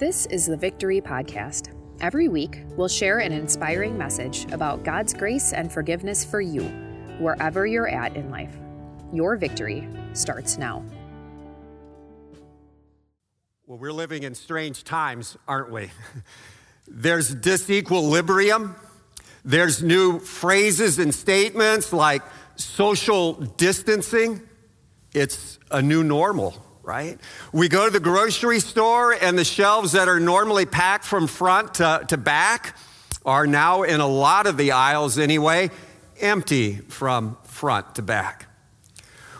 This is the Victory Podcast. Every week, we'll share an inspiring message about God's grace and forgiveness for you, wherever you're at in life. Your victory starts now. Well, we're living in strange times, aren't we? There's disequilibrium. There's new phrases and statements like social distancing. It's a new normal right? We go to the grocery store, and the shelves that are normally packed from front to, to back are now, in a lot of the aisles anyway, empty from front to back.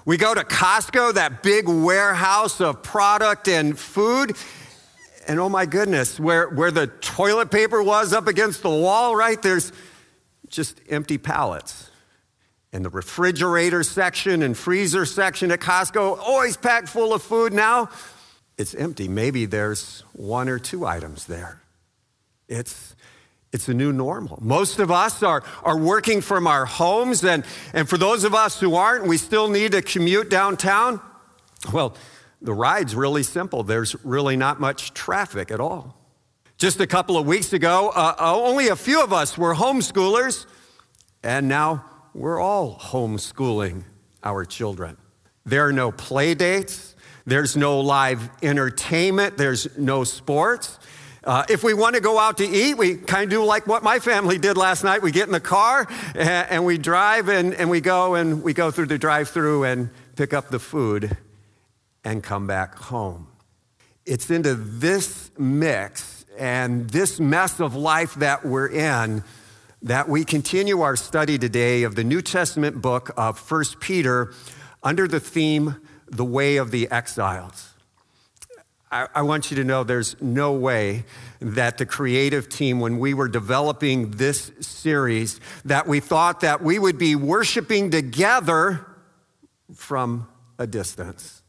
We go to Costco, that big warehouse of product and food, and oh my goodness, where, where the toilet paper was up against the wall, right? There's just empty pallets in the refrigerator section and freezer section at Costco, always packed full of food. Now it's empty. Maybe there's one or two items there. It's, it's a new normal. Most of us are, are working from our homes, and, and for those of us who aren't, we still need to commute downtown. Well, the ride's really simple. There's really not much traffic at all. Just a couple of weeks ago, uh, only a few of us were homeschoolers, and now we're all homeschooling our children. There are no play dates, there's no live entertainment, there's no sports. Uh, if we want to go out to eat, we kind of do like what my family did last night. We get in the car and, and we drive and, and we go and we go through the drive through and pick up the food and come back home. It's into this mix and this mess of life that we're in that we continue our study today of the New Testament book of 1 Peter under the theme, The Way of the Exiles. I, I, want you to know there's no way that the creative team, when we were developing this series, that we thought that we would be worshiping together from a distance.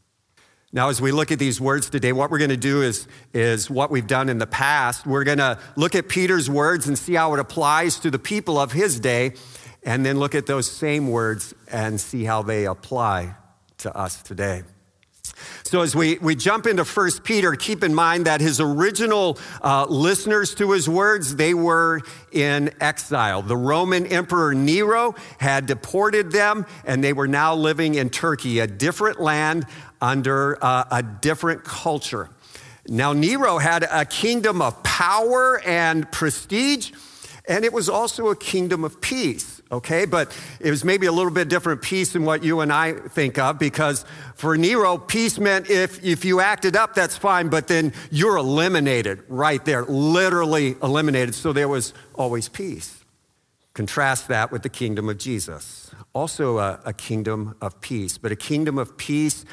Now, as we look at these words today, what we're going to do is, is what we've done in the past. We're going to look at Peter's words and see how it applies to the people of his day, and then look at those same words and see how they apply to us today. So, as we, we jump into 1 Peter, keep in mind that his original uh, listeners to his words, they were in exile. The Roman Emperor Nero had deported them, and they were now living in Turkey, a different land under uh, a different culture. Now, Nero had a kingdom of power and prestige, and it was also a kingdom of peace okay? But it was maybe a little bit different peace than what you and I think of because for Nero, peace meant if, if you acted up, that's fine, but then you're eliminated right there, literally eliminated. So there was always peace. Contrast that with the kingdom of Jesus. Also, a, a kingdom of peace, but a kingdom of peace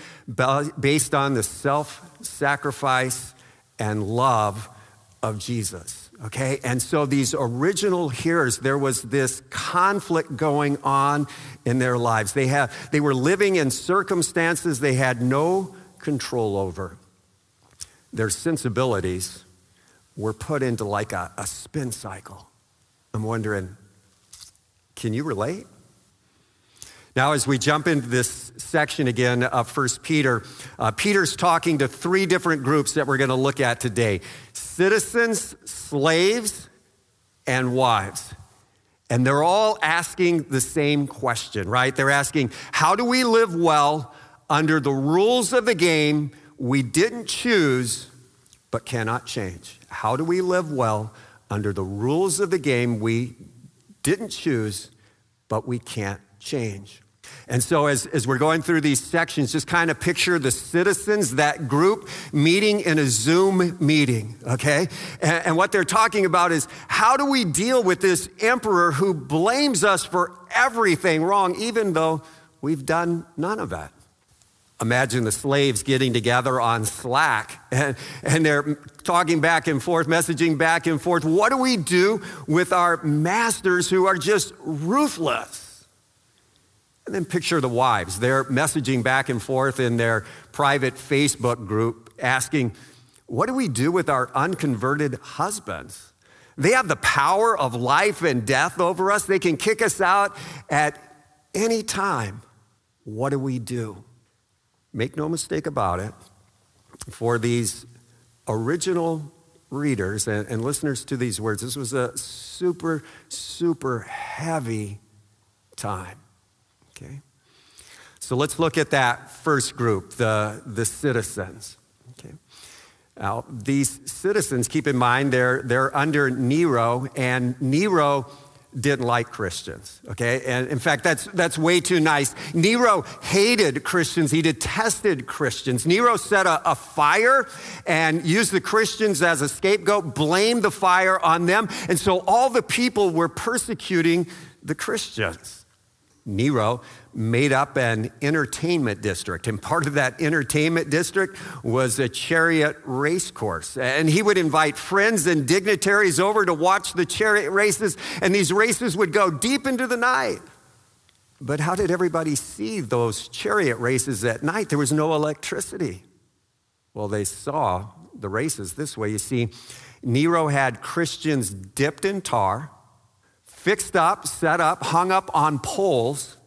based on the self sacrifice and love of Jesus okay? And so these original hearers, there was this conflict going on in their lives. They, have, they were living in circumstances they had no control over. Their sensibilities were put into like a, a spin cycle. I'm wondering, can you relate? Now, as we jump into this section again of 1 Peter, uh, Peter's talking to three different groups that we're going to look at today citizens, slaves, and wives. And they're all asking the same question, right? They're asking, How do we live well under the rules of the game we didn't choose but cannot change? How do we live well under the rules of the game we didn't choose but we can't change. And so, as, as we're going through these sections, just kind of picture the citizens, that group meeting in a Zoom meeting, okay? And, and what they're talking about is how do we deal with this emperor who blames us for everything wrong, even though we've done none of that? Imagine the slaves getting together on Slack and, and they're talking back and forth, messaging back and forth. What do we do with our masters who are just ruthless? And then picture the wives. They're messaging back and forth in their private Facebook group asking, What do we do with our unconverted husbands? They have the power of life and death over us. They can kick us out at any time. What do we do? Make no mistake about it, for these original readers and, and listeners to these words. This was a super, super heavy time. Okay? So let's look at that first group, the, the citizens. Okay? Now, these citizens, keep in mind, they're, they're under Nero, and Nero didn't like Christians, okay? And in fact, that's, that's way too nice. Nero hated Christians. He detested Christians. Nero set a, a fire and used the Christians as a scapegoat, blamed the fire on them. And so all the people were persecuting the Christians. Nero made up an entertainment district, and part of that entertainment district was a chariot race course. And he would invite friends and dignitaries over to watch the chariot races, and these races would go deep into the night. But how did everybody see those chariot races at night? There was no electricity. Well, they saw the races this way. You see, Nero had Christians dipped in tar fixed up, set up, hung up on poles,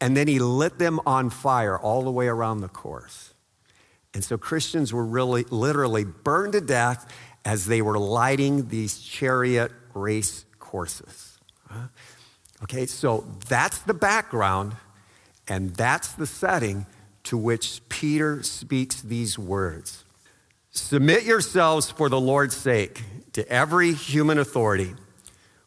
and then he lit them on fire all the way around the course. And so Christians were really, literally burned to death as they were lighting these chariot race courses. Okay, so that's the background, and that's the setting to which Peter speaks these words Submit yourselves for the Lord's sake to every human authority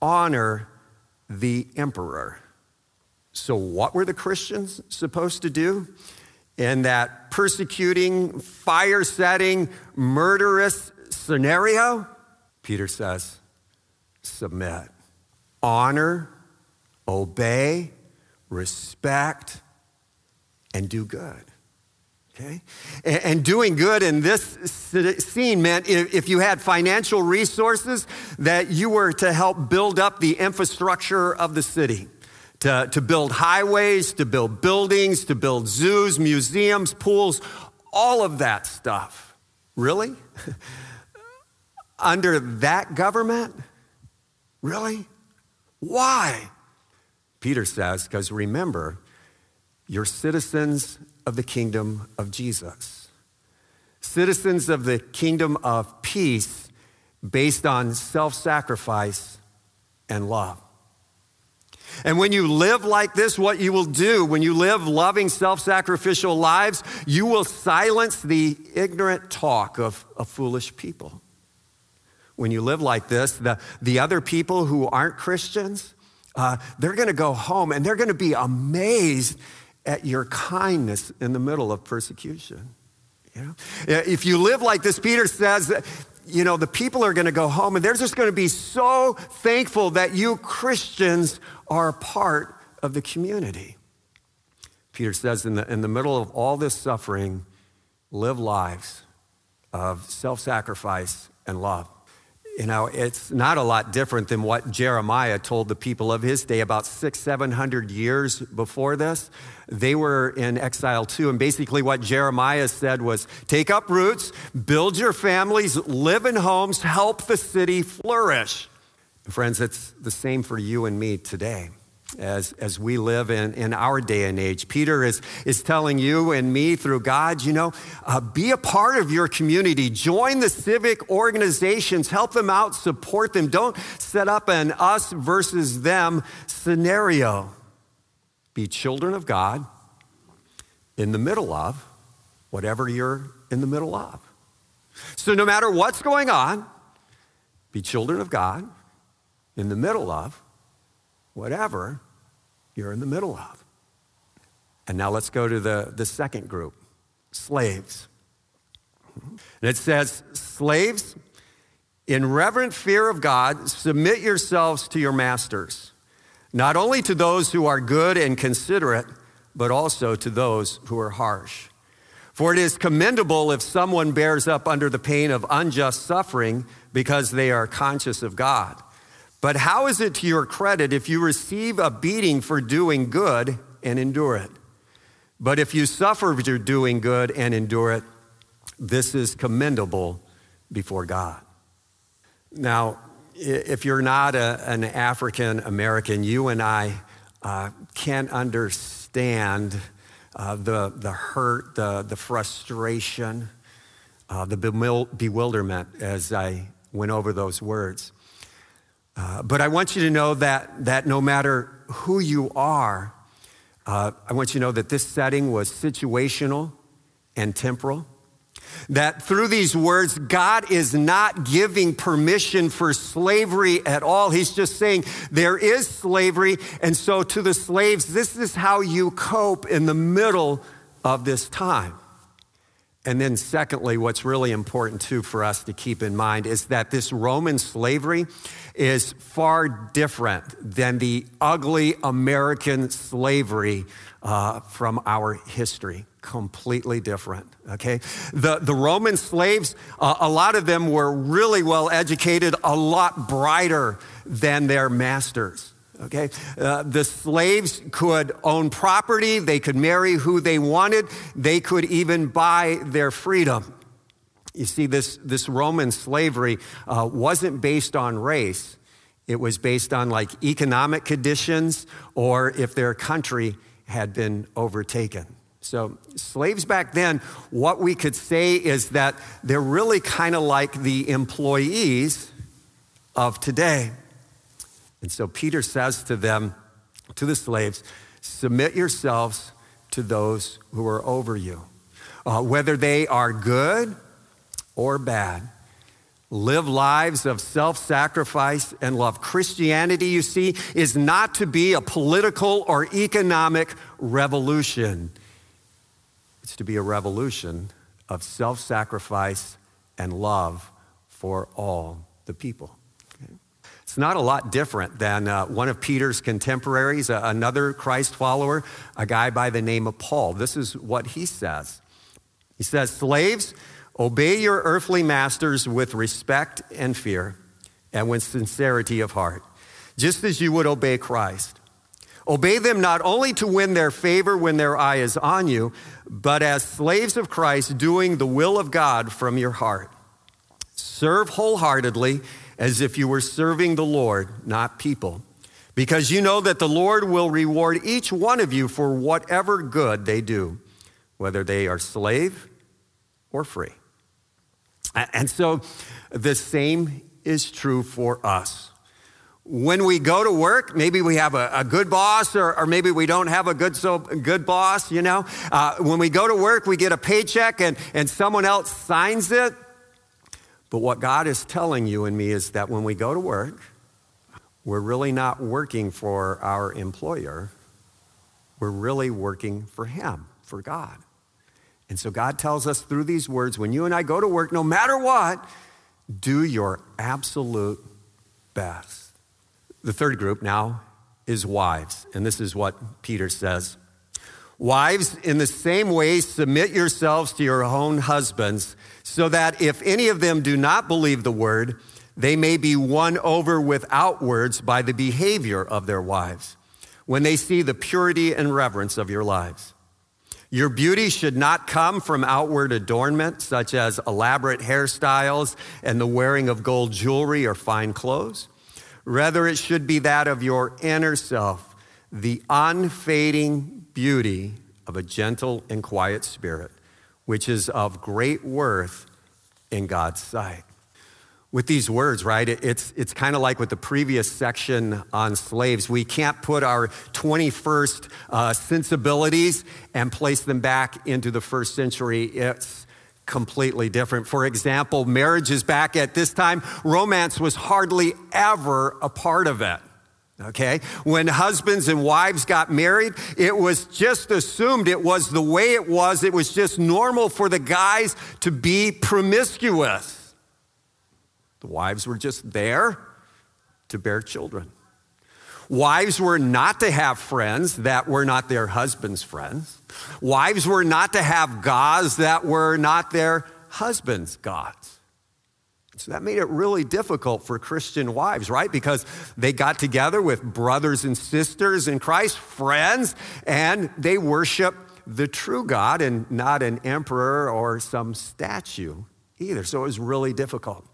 honor the emperor. So, what were the Christians supposed to do in that persecuting, fire setting, murderous scenario? Peter says, submit, honor, obey, respect, and do good. Okay? And doing good in this scene meant if you had financial resources, that you were to help build up the infrastructure of the city, to, to build highways, to build buildings, to build zoos, museums, pools, all of that stuff. Really? Under that government? Really? Why? Peter says, because remember, you're citizens of the kingdom of Jesus. Citizens of the kingdom of peace based on self sacrifice and love. And when you live like this, what you will do, when you live loving, self sacrificial lives, you will silence the ignorant talk of, of foolish people. When you live like this, the, the other people who aren't Christians, uh, they're going to go home and they're going to be amazed at your kindness in the middle of persecution. You know? If you live like this, Peter says, you know, the people are going to go home and they're just going to be so thankful that you Christians are a part of the community. Peter says, in the, in the middle of all this suffering, live lives of self sacrifice and love. You know, it's not a lot different than what Jeremiah told the people of his day about six, seven hundred years before this. They were in exile too. And basically, what Jeremiah said was take up roots, build your families, live in homes, help the city flourish. Friends, it's the same for you and me today as, as we live in, in our day and age. Peter is, is telling you and me through God, you know, uh, be a part of your community. Join the civic organizations, help them out, support them. Don't set up an us versus them scenario. Be children of God in the middle of whatever you're in the middle of. So, no matter what's going on, be children of God in the middle of whatever you're in the middle of. And now let's go to the, the second group slaves. And it says, Slaves, in reverent fear of God, submit yourselves to your masters, not only to those who are good and considerate, but also to those who are harsh. For it is commendable if someone bears up under the pain of unjust suffering because they are conscious of God. But how is it to your credit if you receive a beating for doing good and endure it? But if you suffer for doing good and endure it, this is commendable before God. Now, if you're not a, an African American, you and I uh, can't understand uh, the, the hurt, the, the frustration, uh, the bewilderment as I went over those words. Uh, but I want you to know that, that no matter who you are, uh, I want you to know that this setting was situational and temporal. That through these words, God is not giving permission for slavery at all. He's just saying there is slavery. And so to the slaves, this is how you cope in the middle of this time. And then, secondly, what's really important too for us to keep in mind is that this Roman slavery is far different than the ugly American slavery uh, from our history completely different, okay? The, the Roman slaves, uh, a lot of them were really well educated, a lot brighter than their masters. Okay, uh, the slaves could own property, they could marry who they wanted, they could even buy their freedom. You see, this, this Roman slavery uh, wasn't based on race, it was based on like economic conditions or if their country had been overtaken. So, slaves back then, what we could say is that they're really kind of like the employees of today. And so, Peter says to them, to the slaves, submit yourselves to those who are over you, uh, whether they are good or bad. Live lives of self sacrifice and love. Christianity, you see, is not to be a political or economic revolution. It's to be a revolution of self sacrifice and love for all the people. It's not a lot different than uh, one of Peter's contemporaries, uh, another Christ follower, a guy by the name of Paul. This is what he says He says, Slaves, obey your earthly masters with respect and fear and with sincerity of heart, just as you would obey Christ. Obey them not only to win their favor when their eye is on you, but as slaves of Christ, doing the will of God from your heart. Serve wholeheartedly as if you were serving the Lord, not people, because you know that the Lord will reward each one of you for whatever good they do, whether they are slave or free. And so the same is true for us when we go to work, maybe we have a, a good boss or, or, maybe we don't have a good, so, good boss, you know. Uh, when we go to work, we get a paycheck and, and someone else signs it. But what God is telling you and me is that when we go to work, we're really not working for our employer. We're really working for Him, for God. And so God tells us through these words when you and I go to work, no matter what, do your absolute best. The third group now is wives. And this is what Peter says Wives, in the same way, submit yourselves to your own husbands, so that if any of them do not believe the word, they may be won over without words by the behavior of their wives when they see the purity and reverence of your lives. Your beauty should not come from outward adornment, such as elaborate hairstyles and the wearing of gold jewelry or fine clothes. Rather, it should be that of your inner self, the unfading beauty of a gentle and quiet spirit, which is of great worth in God's sight. With these words, right, it's, it's kind of like with the previous section on slaves. We can't put our 21st uh, sensibilities and place them back into the first century. It's completely different. For example, marriages back at this time, romance was hardly ever a part of it. Okay? When husbands and wives got married, it was just assumed it was the way it was. It was just normal for the guys to be promiscuous. The wives were just there to bear children. Wives were not to have friends that were not their husband's friends. Wives were not to have gods that were not their husband's gods. So that made it really difficult for Christian wives, right? Because they got together with brothers and sisters in Christ, friends, and they worship the true God and not an emperor or some statue either. So it was really difficult.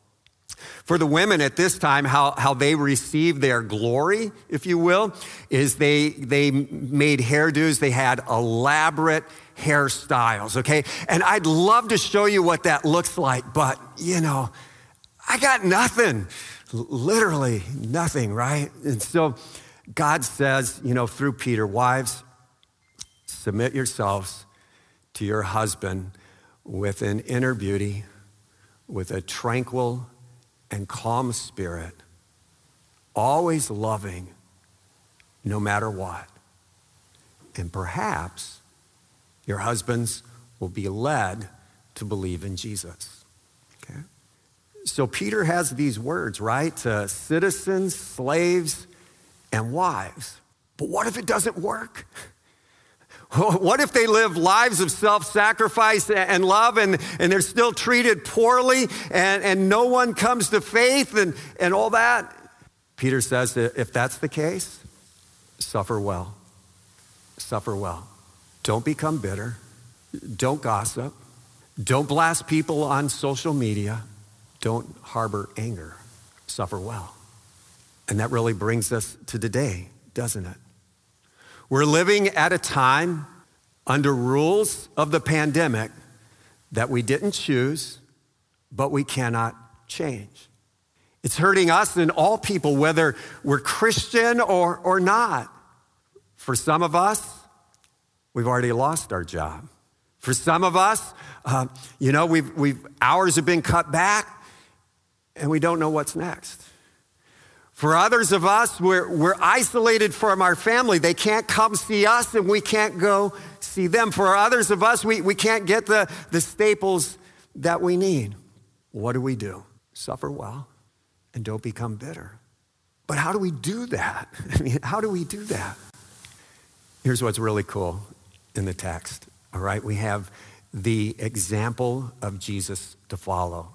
For the women at this time, how, how they received their glory, if you will, is they, they made hairdos, they had elaborate hairstyles, okay? And I'd love to show you what that looks like, but you know, I got nothing, literally nothing, right? And so God says, you know, through Peter, wives, submit yourselves to your husband with an inner beauty, with a tranquil and calm spirit, always loving no matter what. And perhaps your husbands will be led to believe in Jesus. Okay? So Peter has these words, right? To citizens, slaves, and wives. But what if it doesn't work? What if they live lives of self sacrifice and love and, and they're still treated poorly and, and no one comes to faith and, and all that? Peter says that if that's the case, suffer well. Suffer well. Don't become bitter. Don't gossip. Don't blast people on social media. Don't harbor anger. Suffer well. And that really brings us to today, doesn't it? We're living at a time under rules of the pandemic that we didn't choose, but we cannot change. It's hurting us and all people, whether we're Christian or, or not. For some of us, we've already lost our job. For some of us, uh, you know, we've, we've, hours have been cut back and we don't know what's next. For others of us, we're, we're isolated from our family. They can't come see us and we can't go see them. For others of us, we, we can't get the, the staples that we need. What do we do? Suffer well and don't become bitter. But how do we do that? I mean, how do we do that? Here's what's really cool in the text, all right? We have the example of Jesus to follow.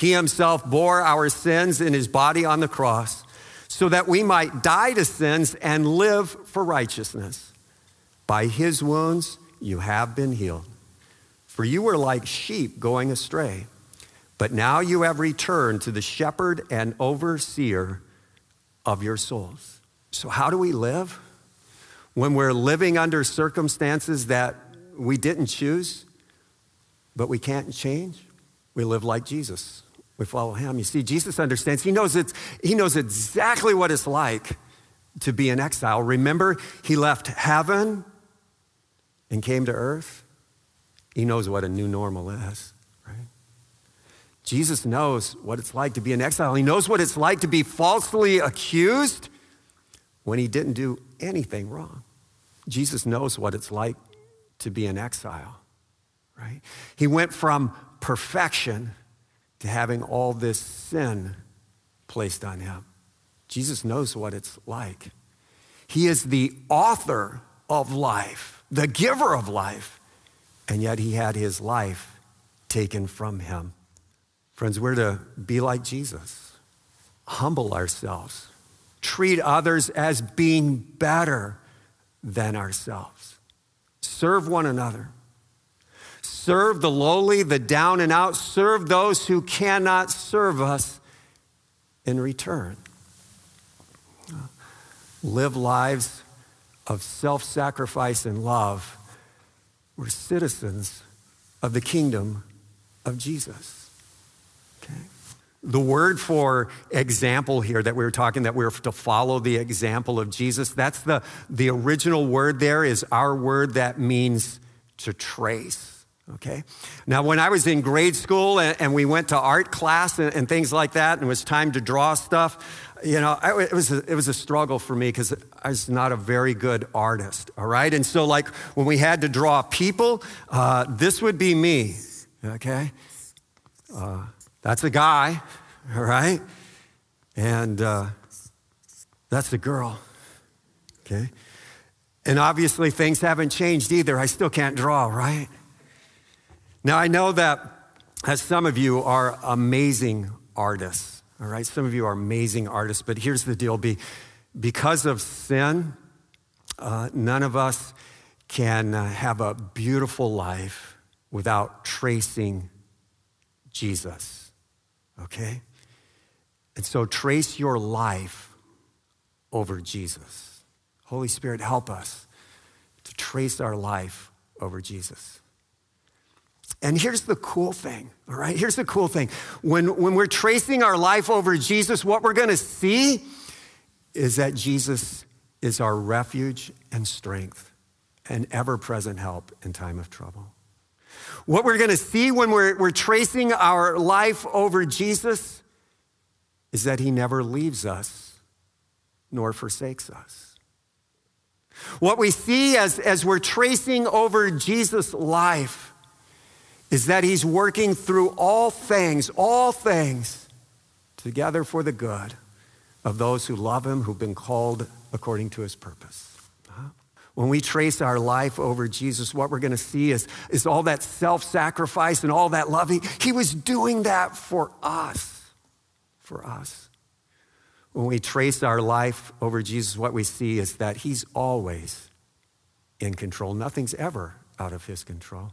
He himself bore our sins in his body on the cross so that we might die to sins and live for righteousness. By his wounds you have been healed. For you were like sheep going astray, but now you have returned to the shepherd and overseer of your souls. So, how do we live? When we're living under circumstances that we didn't choose, but we can't change, we live like Jesus. We follow him. You see, Jesus understands. He knows, it's, he knows exactly what it's like to be in exile. Remember, he left heaven and came to earth. He knows what a new normal is, right? Jesus knows what it's like to be in exile. He knows what it's like to be falsely accused when he didn't do anything wrong. Jesus knows what it's like to be in exile, right? He went from perfection to having all this sin placed on him. Jesus knows what it's like. He is the author of life, the giver of life, and yet he had his life taken from him. Friends, we're to be like Jesus, humble ourselves, treat others as being better than ourselves, serve one another Serve the lowly, the down and out. Serve those who cannot serve us in return. Live lives of self sacrifice and love. We're citizens of the kingdom of Jesus. Okay? the word for example here that we were talking that we are to follow the example of Jesus, that's the, the original word there is our word that means to trace. Okay. Now, when I was in grade school and, and we went to art class and, and, things like that, and it was time to draw stuff, you know, I, it, was a, it was a struggle for me because I was not a very good artist. All right. And so, like, when we had to draw people, uh, this would be me. Okay. Uh, that's a guy. All right. And uh, that's a girl. Okay. And obviously, things haven't changed either. I still can't draw, right? Now, I know that as some of you are amazing artists, all right? Some of you are amazing artists, but here's the deal be, because of sin, uh, none of us can uh, have a beautiful life without tracing Jesus, okay? And so trace your life over Jesus. Holy Spirit, help us to trace our life over Jesus. And here's the cool thing, all right? Here's the cool thing. When, when we're tracing our life over Jesus, what we're gonna see is that Jesus is our refuge and strength and ever present help in time of trouble. What we're gonna see when we're, we're tracing our life over Jesus is that he never leaves us nor forsakes us. What we see as, as we're tracing over Jesus' life is that he's working through all things, all things together for the good of those who love him, who've been called according to his purpose. Uh-huh. When we trace our life over Jesus, what we're going to see is, is all that self sacrifice and all that love. He, he was doing that for us. For us. When we trace our life over Jesus, what we see is that he's always in control. Nothing's ever out of his control.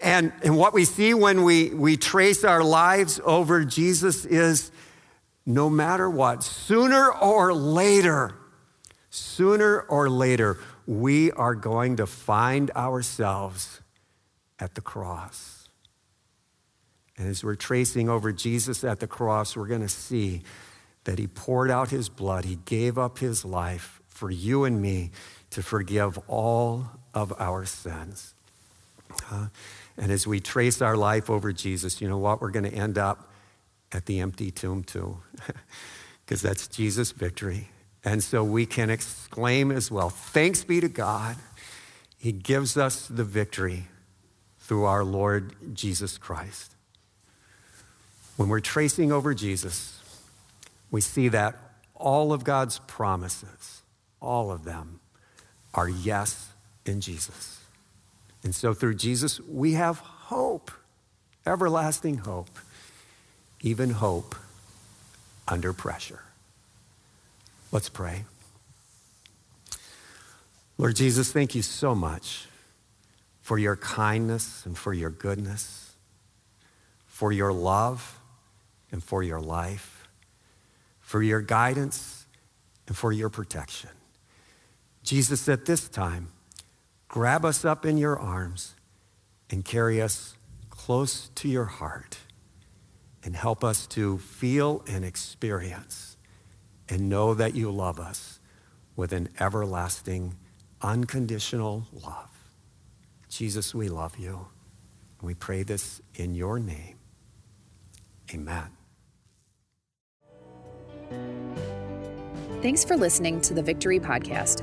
And, and what we see when we, we trace our lives over Jesus is no matter what, sooner or later, sooner or later, we are going to find ourselves at the cross. And as we're tracing over Jesus at the cross, we're going to see that he poured out his blood, he gave up his life for you and me to forgive all of our sins. Uh, and as we trace our life over Jesus, you know what? We're going to end up at the empty tomb, too, because that's Jesus' victory. And so we can exclaim as well Thanks be to God. He gives us the victory through our Lord Jesus Christ. When we're tracing over Jesus, we see that all of God's promises, all of them, are yes in Jesus. And so through Jesus, we have hope, everlasting hope, even hope under pressure. Let's pray. Lord Jesus, thank you so much for your kindness and for your goodness, for your love and for your life, for your guidance and for your protection. Jesus, at this time, grab us up in your arms and carry us close to your heart and help us to feel and experience and know that you love us with an everlasting, unconditional love. Jesus, we love you. We pray this in your name. Amen. Thanks for listening to the Victory Podcast